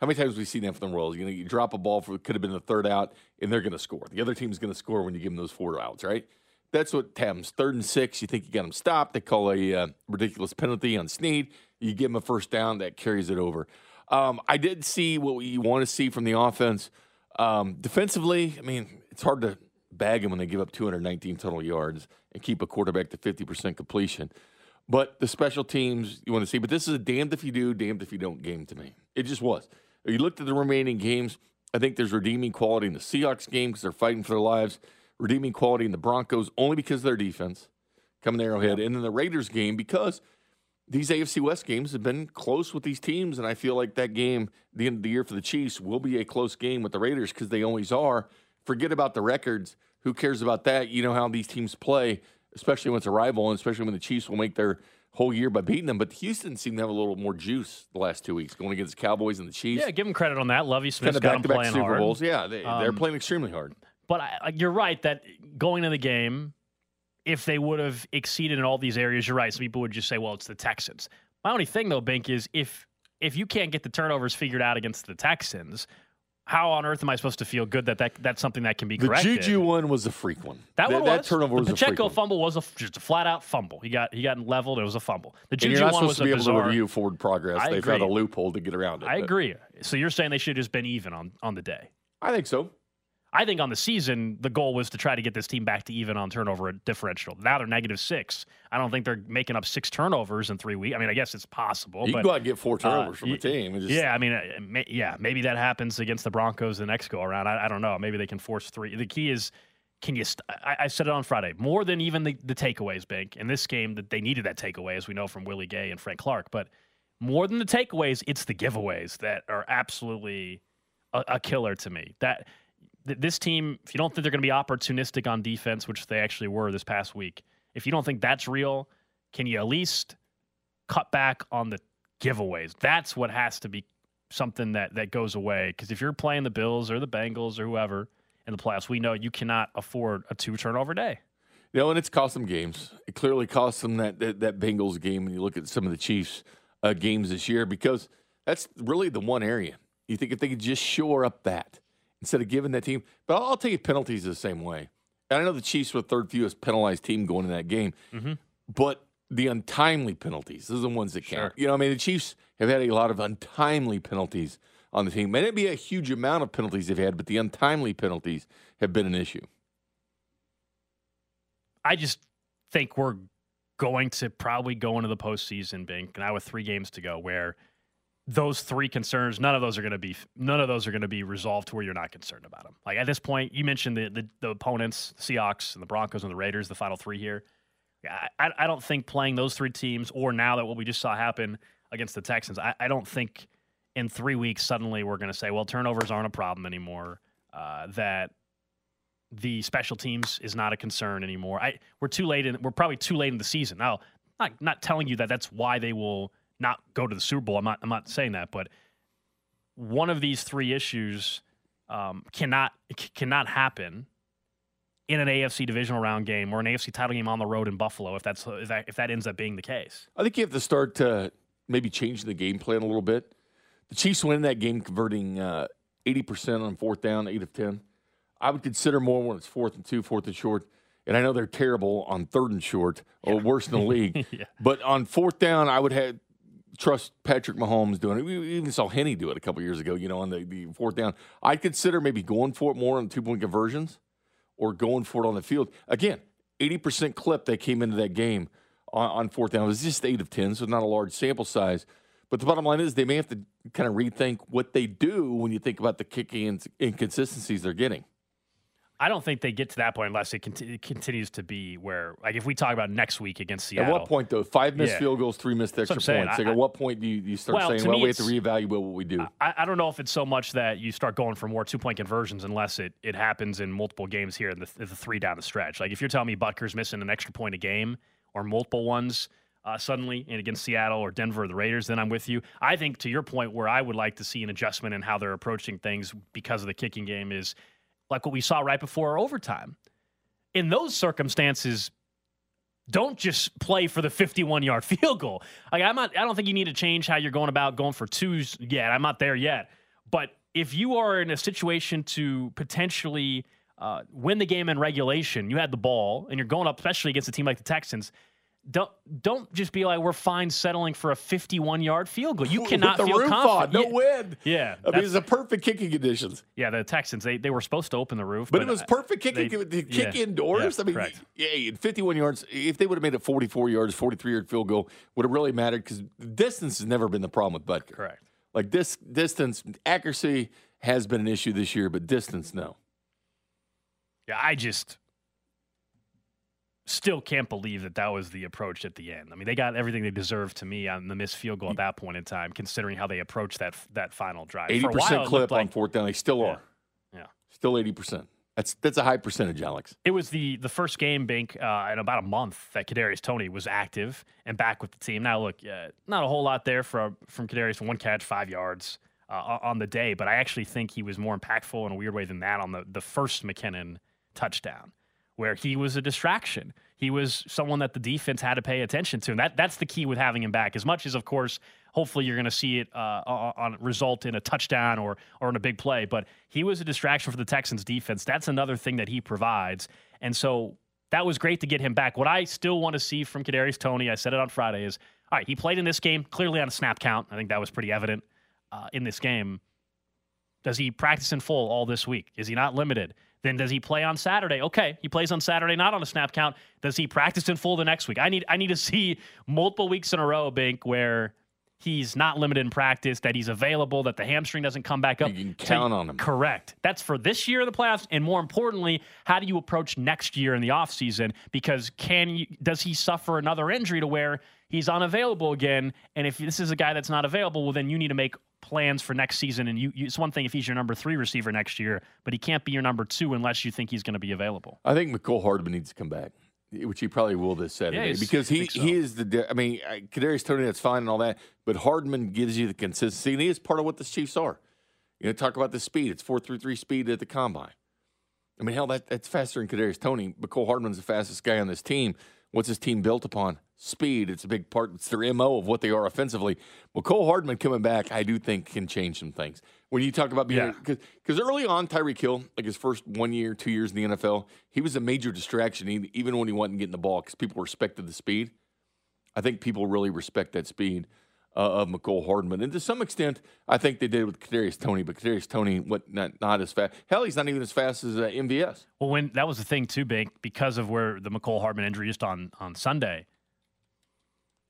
How many times have we seen that from the Royals? You know, you drop a ball for could have been the third out, and they're going to score. The other team's going to score when you give them those four outs, right? That's what happens. Third and six, you think you got them stopped. They call a uh, ridiculous penalty on Snead. You give them a first down, that carries it over. Um, I did see what you want to see from the offense. Um, defensively, I mean, it's hard to bag them when they give up 219 total yards and keep a quarterback to 50% completion. But the special teams you want to see. But this is a damned if you do, damned if you don't game to me. It just was. You looked at the remaining games. I think there's redeeming quality in the Seahawks game because they're fighting for their lives. Redeeming quality in the Broncos only because of their defense coming to Arrowhead, and then the Raiders game because these AFC West games have been close with these teams, and I feel like that game, the end of the year for the Chiefs, will be a close game with the Raiders because they always are. Forget about the records. Who cares about that? You know how these teams play, especially when it's a rival, and especially when the Chiefs will make their whole year by beating them. But Houston seemed to have a little more juice the last two weeks, going against the Cowboys and the Chiefs. Yeah, give them credit on that. Lovie Smith's kind of got them playing Super hard. Bowls. Yeah, they, they're Um, playing extremely hard. But I, you're right that going in the game, if they would have exceeded in all these areas, you're right. Some people would just say, "Well, it's the Texans." My only thing though, Bink, is if if you can't get the turnovers figured out against the Texans, how on earth am I supposed to feel good that, that that's something that can be corrected? The? Juju one was a freak one. That Th- one that was. turnover the was a freak Pacheco one. fumble was a, just a flat out fumble. He got he got leveled. It was a fumble. The Juju And you're not one was to a be able to review forward progress. I They've found a loophole to get around it. I but- agree. So you're saying they should have just been even on on the day? I think so. I think on the season, the goal was to try to get this team back to even on turnover differential. Now they're negative six. I don't think they're making up six turnovers in three weeks. I mean, I guess it's possible. You but, can go out and get four turnovers uh, from a team. Just- yeah, I mean, uh, yeah, maybe that happens against the Broncos the next go around. I, I don't know. Maybe they can force three. The key is, can you? St- I, I said it on Friday. More than even the, the takeaways, Bink in this game that they needed that takeaway, as we know from Willie Gay and Frank Clark. But more than the takeaways, it's the giveaways that are absolutely a, a killer to me. That th- this team, if you don't think they're going to be opportunistic on defense, which they actually were this past week, if you don't think that's real, can you at least cut back on the giveaways? That's what has to be something that that goes away. Because if you're playing the Bills or the Bengals or whoever in the playoffs, we know you cannot afford a two turnover day. You know, and it's cost them games. It clearly cost them that, that that Bengals game. When you look at some of the Chiefs uh, games this year, because that's really the one area you think if they could just shore up that instead of giving that team. But I'll, I'll you, penalties the same way. And I know the Chiefs were the third fewest penalized team going in that game, Mm-hmm. but the untimely penalties, those are the ones that count. You know, I mean, the Chiefs have had a lot of untimely penalties on the team. May not be a huge amount of penalties they've had, but the untimely penalties have been an issue. I just think we're going to probably go into the postseason, Bink, now with three games to go, where those three concerns, none of those are going to be none of those are going to be resolved to where you're not concerned about them. Like at this point, you mentioned the the, the opponents, the Seahawks and the Broncos and the Raiders, the final three here. I, I don't think playing those three teams, or now that what we just saw happen against the Texans, I, I don't think in three weeks suddenly we're going to say, well, turnovers aren't a problem anymore. Uh, that the special teams is not a concern anymore. I we're too late in we're probably too late in the season. Now, not not telling you that that's why they will not go to the Super Bowl. I'm not I'm not saying that, but one of these three issues um, cannot cannot happen in an AFC divisional round game or an AFC title game on the road in Buffalo if that's if that, if that ends up being the case. I think you have to start to maybe change the game plan a little bit. The Chiefs win that game converting uh, eighty percent on fourth down, eight of ten. I would consider more when it's fourth and two, fourth and short. And I know they're terrible on third and short, or yeah. worse in the league. <laughs> yeah. But on fourth down, I would have trust Patrick Mahomes doing it. We even saw Henne do it a couple years ago, you know, on the, the fourth down. I'd consider maybe going for it more on two point conversions or going for it on the field. Again, 80% clip that came into that game on, on fourth down. It was just eight of 10, so not a large sample size. But the bottom line is they may have to kind of rethink what they do when you think about the kicking inconsistencies they're getting. I don't think they get to that point unless it, conti- it, continues to be where, like, if we talk about next week against Seattle. At what point, though? Five missed yeah. field goals, three missed extra points. Like, I, at what point do you, you start well, saying, well, we have to reevaluate what we do? I, I, don't know if it's so much that you start going for more two point conversions unless it, it happens in multiple games here in the, the three down the stretch. Like, if you're telling me Butker's missing an extra point a game or multiple ones uh, suddenly and against Seattle or Denver or the Raiders, then I'm with you. I think, to your point, where I would like to see an adjustment in how they're approaching things because of the kicking game is like what we saw right before overtime. In those circumstances, don't just play for the 51 yard <laughs> field goal. Like I'm not I don't think you need to change how you're going about going for twos yet. I'm not there yet. But if you are in a situation to potentially uh, win the game in regulation, you had the ball and you're going up, especially against a team like the Texans, don't don't just be like we're fine settling for a 51 yard field goal. You <laughs> cannot With the feel roof confident. On, no wind. Yeah, I mean it's a perfect kicking conditions. Yeah, the Texans they, they were supposed to open the roof, but, but it was uh, perfect kicking they, to kick yeah, indoors. Yeah, I mean, correct. yeah, 51 yards. If they would have made it 44 yards, 43 yard field goal would have really mattered because distance has never been the problem with Butker. Correct. Like this distance accuracy has been an issue this year, but distance no. Yeah, I just still can't believe that that was the approach at the end. I mean, they got everything they deserved to me on the missed field goal at that point in time, considering how they approached that that final drive. Eighty percent clip like, on fourth down. They still yeah, are. Yeah, still eighty percent. That's that's a high percentage, Alex. It was the the first game, Bink, uh, in about a month that Kadarius Toney was active and back with the team. Now, look, uh, not a whole lot there for from Kadarius one catch, five yards uh, on the day, but I actually think he was more impactful in a weird way than that on the the first McKinnon touchdown, where he was a distraction he was someone that the defense had to pay attention to. And that, that's the key with having him back. As much as, of course, hopefully you're going to see it uh, on result in a touchdown or, or in a big play. But he was a distraction for the Texans defense. That's another thing that he provides. And so that was great to get him back. What I still want to see from Kadarius Toney, I said it on Friday, is all right, he played in this game clearly on a snap count. I think that was pretty evident uh, in this game. Does he practice in full all this week? Is he not limited? Then does he play on Saturday? Okay, he plays on Saturday, not on a snap count. Does he practice in full the next week? I need I need to <laughs> see multiple weeks in a row, Bink, where he's not limited in practice, that he's available, that the hamstring doesn't come back up. You can count on him. Correct. That's for this year in the playoffs, and more importantly, how do you approach next year in the offseason? Because can you does he suffer another injury to where he's unavailable again? And if this is a guy that's not available, well then you need to make plans for next season. And you, you, it's one thing if he's your number three receiver next year, but he can't be your number two unless you think he's going to be available. I think Mecole Hardman needs to come back, which he probably will this Saturday Yeah, because he so. he is the. I mean, Kadarius Toney, that's fine and all that, but Hardman gives you the consistency, and he is part of what the Chiefs are. You know, talk about the speed. It's four through three speed at the combine. I mean, hell, that, that's faster than Kadarius Toney. Mecole Hardman's the fastest guy on this team. What's his team built upon? Speed. It's a big part. It's their MO of what they are offensively. Well, Cole Hardman coming back, I do think can change some things. When you talk about being, because yeah. early on, Tyreek Hill, like his first one year, two years in the NFL, he was a major distraction, even when he wasn't getting the ball, because people respected the speed. I think people really respect that speed uh, of Mecole Hardman. And to some extent, I think they did with Kadarius Toney, but Kadarius Toney what not, not as fast. Hell, he's not even as fast as uh, MVS. Well, when that was the thing too, big because of where the Mecole Hardman injury just on on Sunday.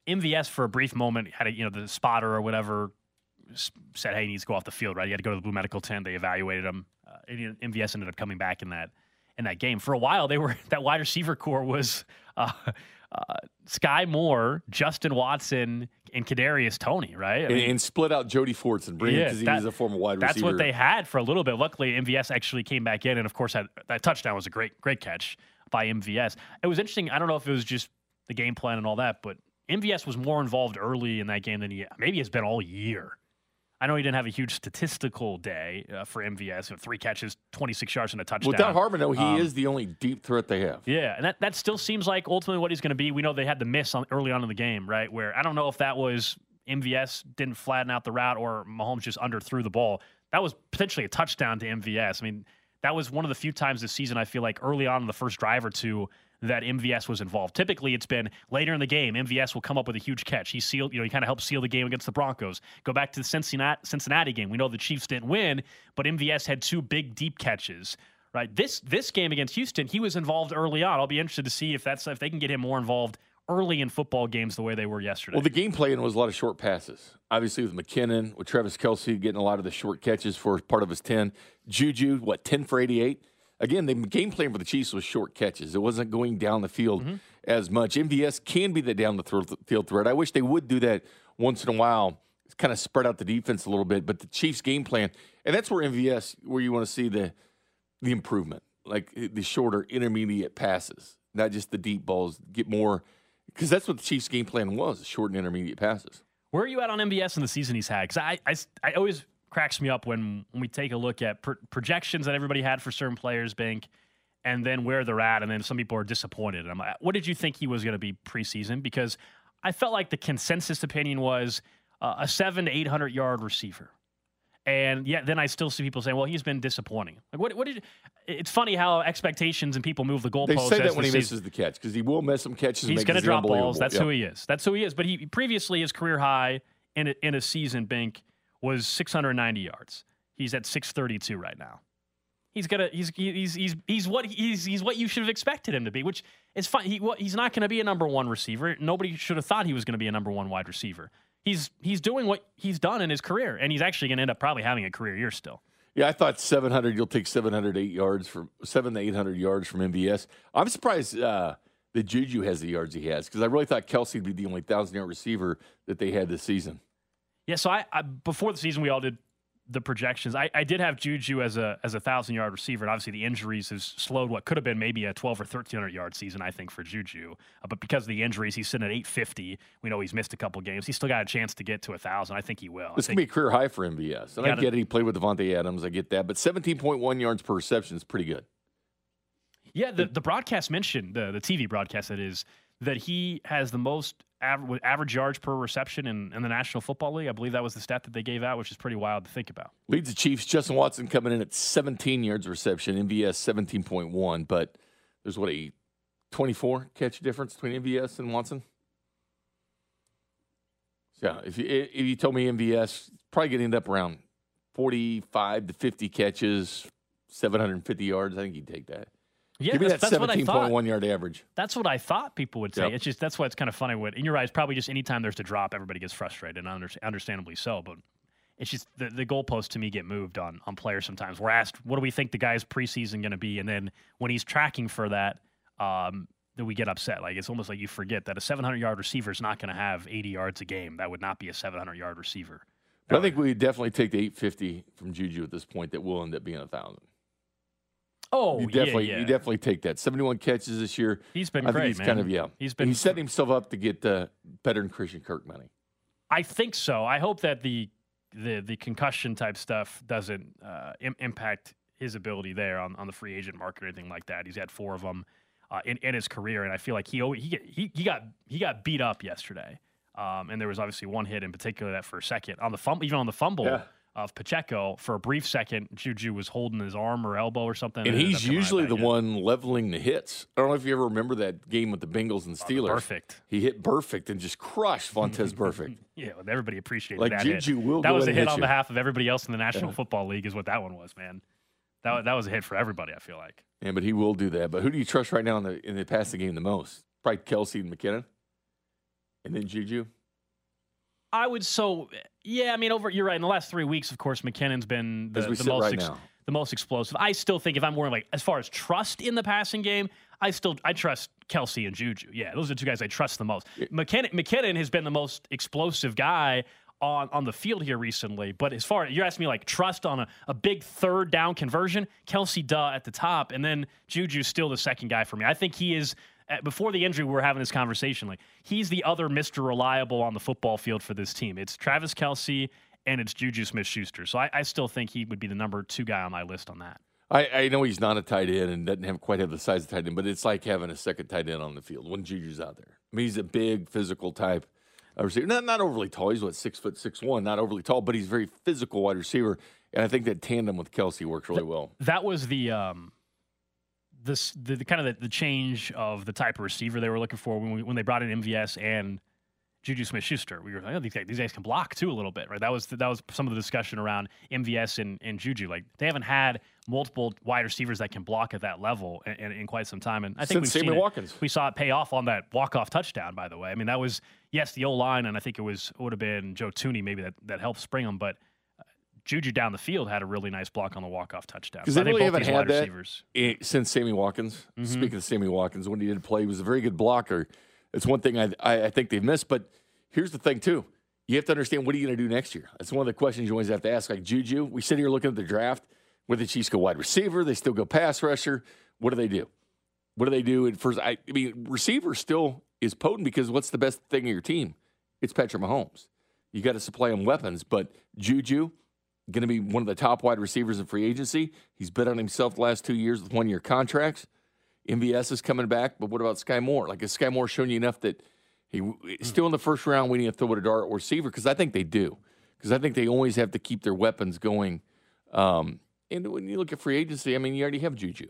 MVS for a brief moment had a you know the spotter or whatever said, "Hey, he needs to go off the field." Right, he had to go to the blue medical tent. They evaluated him. Uh, MVS ended up coming back in that in that game. For a while, they were <laughs> that wide receiver core was uh, uh, Skyy Moore, Justin Watson, and Kadarius Toney, right? I and, mean, and split out Jody Fortson, bring Yeah, because he that- a former wide that's receiver. That's what they had for a little bit. Luckily, MVS actually came back in, and of course, that, that touchdown was a great, great catch by MVS. It was interesting. I don't know if it was just the game plan and all that, but MVS was more involved early in that game than he maybe has been all year. I know he didn't have a huge statistical day uh, for MVS, you know, three catches, 26 yards, and a touchdown. Without Hardman, though, he Um, is the only deep threat they have. yeah, and that, that still seems like ultimately what he's going to be. We know they had the miss on, early on in the game, right? Where I don't know if that was MVS didn't flatten out the route or Mahomes just underthrew the ball. That was potentially a touchdown to MVS. I mean, that was one of the few times this season I feel like early on in the first drive or two that MVS was involved. Typically, it's been later in the game. MVS will come up with a huge catch. He sealed, you know, he kind of helped seal the game against the Broncos. Go back to the Cincinnati Cincinnati game. We know the Chiefs didn't win, but MVS had two big deep catches. Right. This this game against Houston, he was involved early on. I'll be interested to see if that's if they can get him more involved early in football games the way they were yesterday. Well, the game plan was a lot of short passes. Obviously, with McKinnon, with Travis Kelce getting a lot of the short catches for part of his 10. Juju, what, 10 for 88? Again, the game plan for the Chiefs was short catches. It wasn't going down the field Mm-hmm. as much. MVS can be the down the thro- field threat. I wish they would do that once in a while, It's kind of spread out the defense a little bit. But the Chiefs' game plan, and that's where MVS, where you want to see the the improvement, like the shorter, intermediate passes, not just the deep balls. Get more, because that's what the Chiefs' game plan was: short and intermediate passes. Where are you at on MVS in the season he's had? Because I, I, I always cracks me up when, when we take a look at pro- projections that everybody had for certain players, Bink, and then where they're at, and then some people are disappointed. And I'm like, what did you think he was going to be preseason? Because I felt like the consensus opinion was uh, a seven to eight hundred yard receiver. And yeah, then I still see people saying, "Well, he's been disappointing." Like, what? What did? It's funny how expectations and people move the goalposts. They say that when he season- misses the catch because he will miss some catches. He's going to drop balls. That's who he is. That's who he is. But he previously his career high in a, in a season, Bink, was 690 yards. He's at 632 right now. He's gonna he's he's he's he's what he's he's what you should have expected him to be, which is fine. He what, he's not going to be a number one receiver. Nobody should have thought he was going to be a number one wide receiver. He's he's doing what he's done in his career, and he's actually going to end up probably having a career year still. Yeah, I thought 700. You'll take 708 yards from seven to 800 yards from MVS. I'm surprised uh, that Juju has the yards he has because I really thought Kelce would be the only thousand yard receiver that they had this season. Yeah, so I, I before the season we all did the projections. I, I did have Juju as a as a thousand yard receiver, and obviously the injuries has slowed what could have been maybe a twelve or thirteen hundred yard season. I think for Juju, uh, but because of the injuries, he's sitting at eight fifty. We know he's missed a couple games. He's still got a chance to get to a thousand. I think he will. This can be a career high for MVS. And I Gotta- get it. He played with Davante Adams. I get that. But 17.1 yards per reception is pretty good. Yeah, the, the broadcast mentioned the the TV broadcast that is that he has the most average, average yards per reception in, in the National Football League. I believe that was the stat that they gave out, which is pretty wild to think about. Leads the Chiefs. Justin Watson coming in at 17 yards reception. MVS 17.1. But there's what a 24 catch difference between MVS and Watson. Yeah, if you if you told me MVS probably going to end up around 45 to 50 catches, 750 yards, I think you'd take that. Yeah, Give me that's- that I thought. 17.1 yard average. That's what I thought people would say. Yep. It's just that's why it's kind of funny. What and you're right. It's probably just anytime there's a drop, everybody gets frustrated, and under, understandably so. But it's just the, the goalposts to me get moved on on players sometimes. We're asked, what do we think the guy's preseason going to be, and then when he's tracking for that, um, then we get upset. Like it's almost like you forget that a 700 yard receiver is not going to have 80 yards a game. That would not be a 700 yard receiver. But I think we definitely take the 850 from Juju at this point. That will end up being a thousand. Oh, you yeah, definitely, yeah. you definitely take that. 71 catches this year. He's been I think great, he's man. kind of yeah. He's been- He set himself up to get uh, better than Christian Kirk money. I think so. I hope that the the the concussion type stuff doesn't uh, Im- impact his ability there on, on the free agent market or anything like that. He's had four of them uh, in in his career, and I feel like he always, he he he got he got beat up yesterday. Um, and there was obviously one hit in particular that for a second on the fumble, even on the fumble Yeah. Of Pacheco for a brief second, Juju was holding his arm or elbow or something. And ended he's up coming right usually the one leveling the hits. I don't know if you ever remember that game with the Bengals and oh, Steelers. perfect. He hit perfect and just crushed Vontaze perfect. <laughs> Yeah, everybody appreciated Like that. Juju hit. will That was a hit hit on you. behalf of everybody else in the National Yeah. Football League, is what that one was, man. That that was a hit for everybody. I feel like. Yeah, but he will do that. But who do you trust right now in the in the passing game the most? Probably Kelce and McKinnon, and then Juju. I would so yeah. I mean, over you're right. In the last three weeks, of course, McKinnon's been the, the most right now. the most explosive. I still think if I'm worried, like as far as trust in the passing game, I still I trust Kelce and Juju. Yeah, those are the two guys I trust the most. McKinnon, McKinnon has been the most explosive guy on, on the field here recently. But as far you're asking me like trust on a, a big third down conversion, Kelce duh at the top, and then Juju's still the second guy for me. I think he is before the injury, we were having this conversation. Like he's the other Mr. Reliable on the football field for this team. It's Travis Kelce and it's Juju Smith Schuster. So I, I, still think he would be the number two guy on my list on that. I, I, know he's not a tight end and doesn't have quite have the size of tight end, but it's like having a second tight end on the field when Juju's out there. I mean, he's a big physical type of receiver. Not not overly tall. He's what six foot six one, not overly tall, but he's very physical wide receiver. And I think that tandem with Kelce works really well. That was the um, this the, the kind of the, the, change of the type of receiver they were looking for when we, when they brought in MVS and Juju Smith Schuster. We were like, oh, these guys, these guys can block too a little bit, right? That was that was some of the discussion around MVS and, and Juju. Like they haven't had multiple wide receivers that can block at that level in, in, in quite some time. And I think Since Sammy Watkins. we saw it pay off on that walk off touchdown. By the way, I mean that was yes the O line, and I think it was it would have been Joe Thuney maybe that that helped spring them, but Juju down the field had a really nice block on the walk off touchdown. Because so they really haven't had that receivers. since Sammy Watkins. Mm-hmm. Speaking of Sammy Watkins, when he did play, he was a very good blocker. It's one thing I, I, I think they've missed. But here's the thing, too. You have to understand what are you going to do next year? That's one of the questions you always have to ask. Like Juju, we sit here looking at the draft. Where the Chiefs go wide receiver, they still go pass rusher. What do they do? What do they do at first? I, I mean, receiver still is potent because what's the best thing in your team? It's Patrick Mahomes. You got to supply him weapons, but Juju, going to be one of the top wide receivers in free agency. He's bet on himself the last two years with one year contracts. MVS is coming back, but what about Skyy Moore? Like, is Skyy Moore showing you enough that he still in the first round we need to throw it a dart receiver? Because I think they do. Because I think they always have to keep their weapons going. Um, and when you look at free agency, I mean, you already have Juju.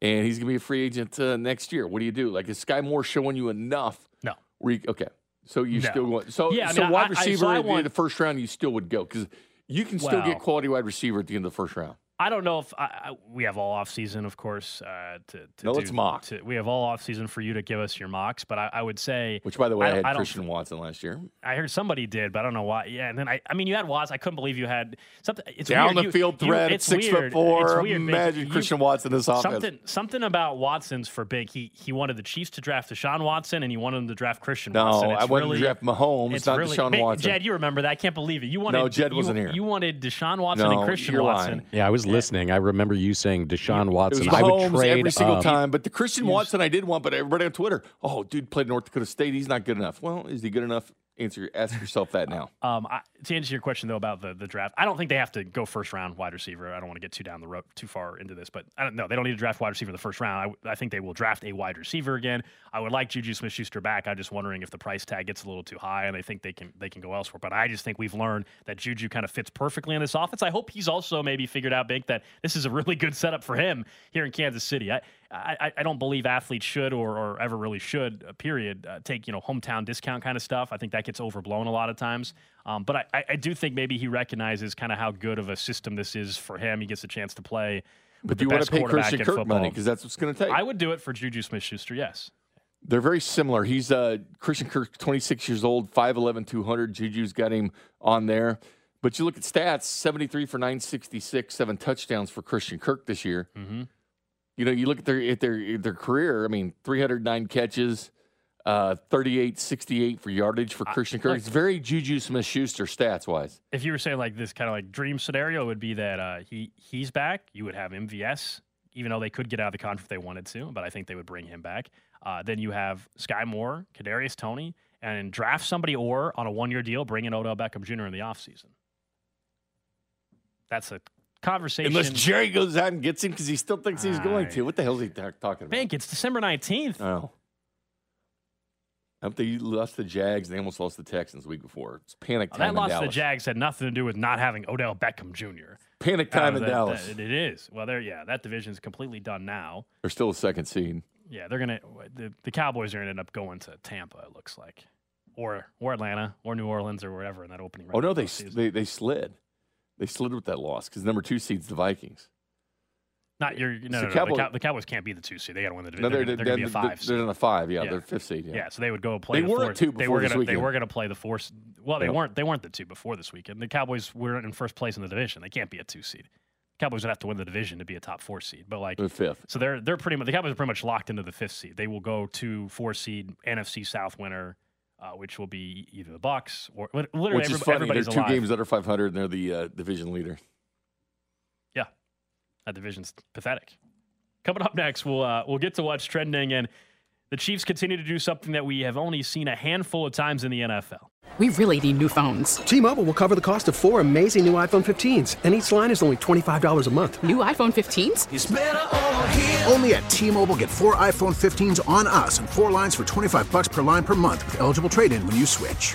And he's going to be a free agent uh, next year. What do you do? Like, is Skyy Moore showing you enough? No. You, okay. So you no. still want so yeah, so I mean, wide receiver I, I, so want, in the first round you still would go because you can still well, get quality wide receiver at the end of the first round. I don't know if I, I, we have all off season, of course. Uh, to, to no, do, it's mock. To, we have all off season for you to give us your mocks, but I, I would say, which by the way, I, had Christian Watson last year. I heard somebody did, but I don't know why. Yeah, and then I, I mean, you had Watson. I couldn't believe you had something. It's down weird. the field you, threat. You, it's six weird. foot four. It's Imagine you, Christian Watson this offense. Something, something about Watson's for big. He he wanted the Chiefs to draft Deshaun Watson, and he wanted them to draft Christian no, Watson. No, I wanted really, to draft Mahomes, it's not really, Deshaun Watson. Jed, you remember that? I can't believe it. You wanted no, Jed wasn't here. You wanted Deshaun Watson and Christian Watson. Yeah, I was listening. I remember you saying saying Deshaun Watson. I would trade every single time, but the Christian Watson I did want, but everybody on Twitter, oh, dude played North Dakota State. He's not good enough. Well, is he good enough? Answer, ask yourself that now. <laughs> Um, I, to answer your question though about the, the draft, I don't think they have to go first round wide receiver. I don't want to get too down the road too far into this, but I don't know. They don't need to draft wide receiver in the first round. I, I think they will draft a wide receiver again. I would like Juju Smith Schuster back. I'm just wondering if the price tag gets a little too high and they think they can they can go elsewhere. But I just think we've learned that Juju kind of fits perfectly in this offense. I hope he's also maybe figured out big that this is a really good setup for him here in Kansas City. I I, I don't believe athletes should or, or ever really should, uh, period, uh, take you know hometown discount kind of stuff. I think that gets overblown a lot of times. Um, but I, I do think maybe he recognizes kind of how good of a system this is for him. He gets a chance to play. But do you want to pay Christian Kirk money because that's what's going to take? I would do it for Juju Smith-Schuster. Yes. They're very similar. He's uh, Christian Kirk, 26 years old, 5'11", 200. Juju's got him on there. But you look at stats: 73 for 966, seven touchdowns for Christian Kirk this year. Mm-hmm. You know, you look at their at their at their career. I mean, 309 catches, uh, 38 68 for yardage for Christian Kirk. it's very Juju Smith Schuster stats wise. If you were saying like this kind of like dream scenario would be that uh, he he's back, you would have MVS, even though they could get out of the contract if they wanted to, but I think they would bring him back. Uh, then you have Skyy Moore, Kadarius Toney, and draft somebody or on a one year deal, bring in Odell Beckham Jr. in the offseason. That's a conversation. Unless Jerry goes out and gets him because he still thinks he's going to. What the hell is he talking about? Bink, it's December 19th. Oh. After they lost the Jags, they almost lost the Texans the week before. It's panic time. that loss to the Jags had nothing to do with not having Odell Beckham Jr. Panic time uh, in that, Dallas. That, it is. Well, there, yeah, that division is completely done now. They're still a second seed. Yeah, they're gonna. The, the Cowboys are gonna end up going to Tampa. It looks like, or or Atlanta, or New Orleans, or wherever in that opening. Round. Oh no, they they they slid. They slid with that loss because number two seed's the Vikings. Not your no, no, no, Cowboys, the, Cow- the, Cowboys can't be the two seed. They got to win the division. No, they're, they're, they're, going to be a five. They're in a five. Yeah, yeah, they're fifth seed. Yeah. yeah, so they would go play. They the were four, two They were going to. They were going to play the four. Well, they yeah. weren't. They weren't the two before this weekend. The Cowboys were in first place in the division. They can't be a two seed. Cowboys would have to win the division to be a top four seed, but like the fifth. So they're they're pretty much the Cowboys are pretty much locked into the fifth seed. They will go to four seed NFC South winner, uh, which will be either the Bucs or literally which is funny. everybody's They're two alive. games under 500, and they're the uh, division leader. Yeah, that division's pathetic. Coming up next, we'll uh, we'll get to what's trending, and the Chiefs continue to do something that we have only seen a handful of times in the NFL. We really need new phones. T-Mobile will cover the cost of four amazing new iPhone 15s, and each line is only $25 a month. New iPhone 15s? Only at T-Mobile get four iPhone 15s on us and four lines for 25 bucks per line per month with eligible trade-in when you switch.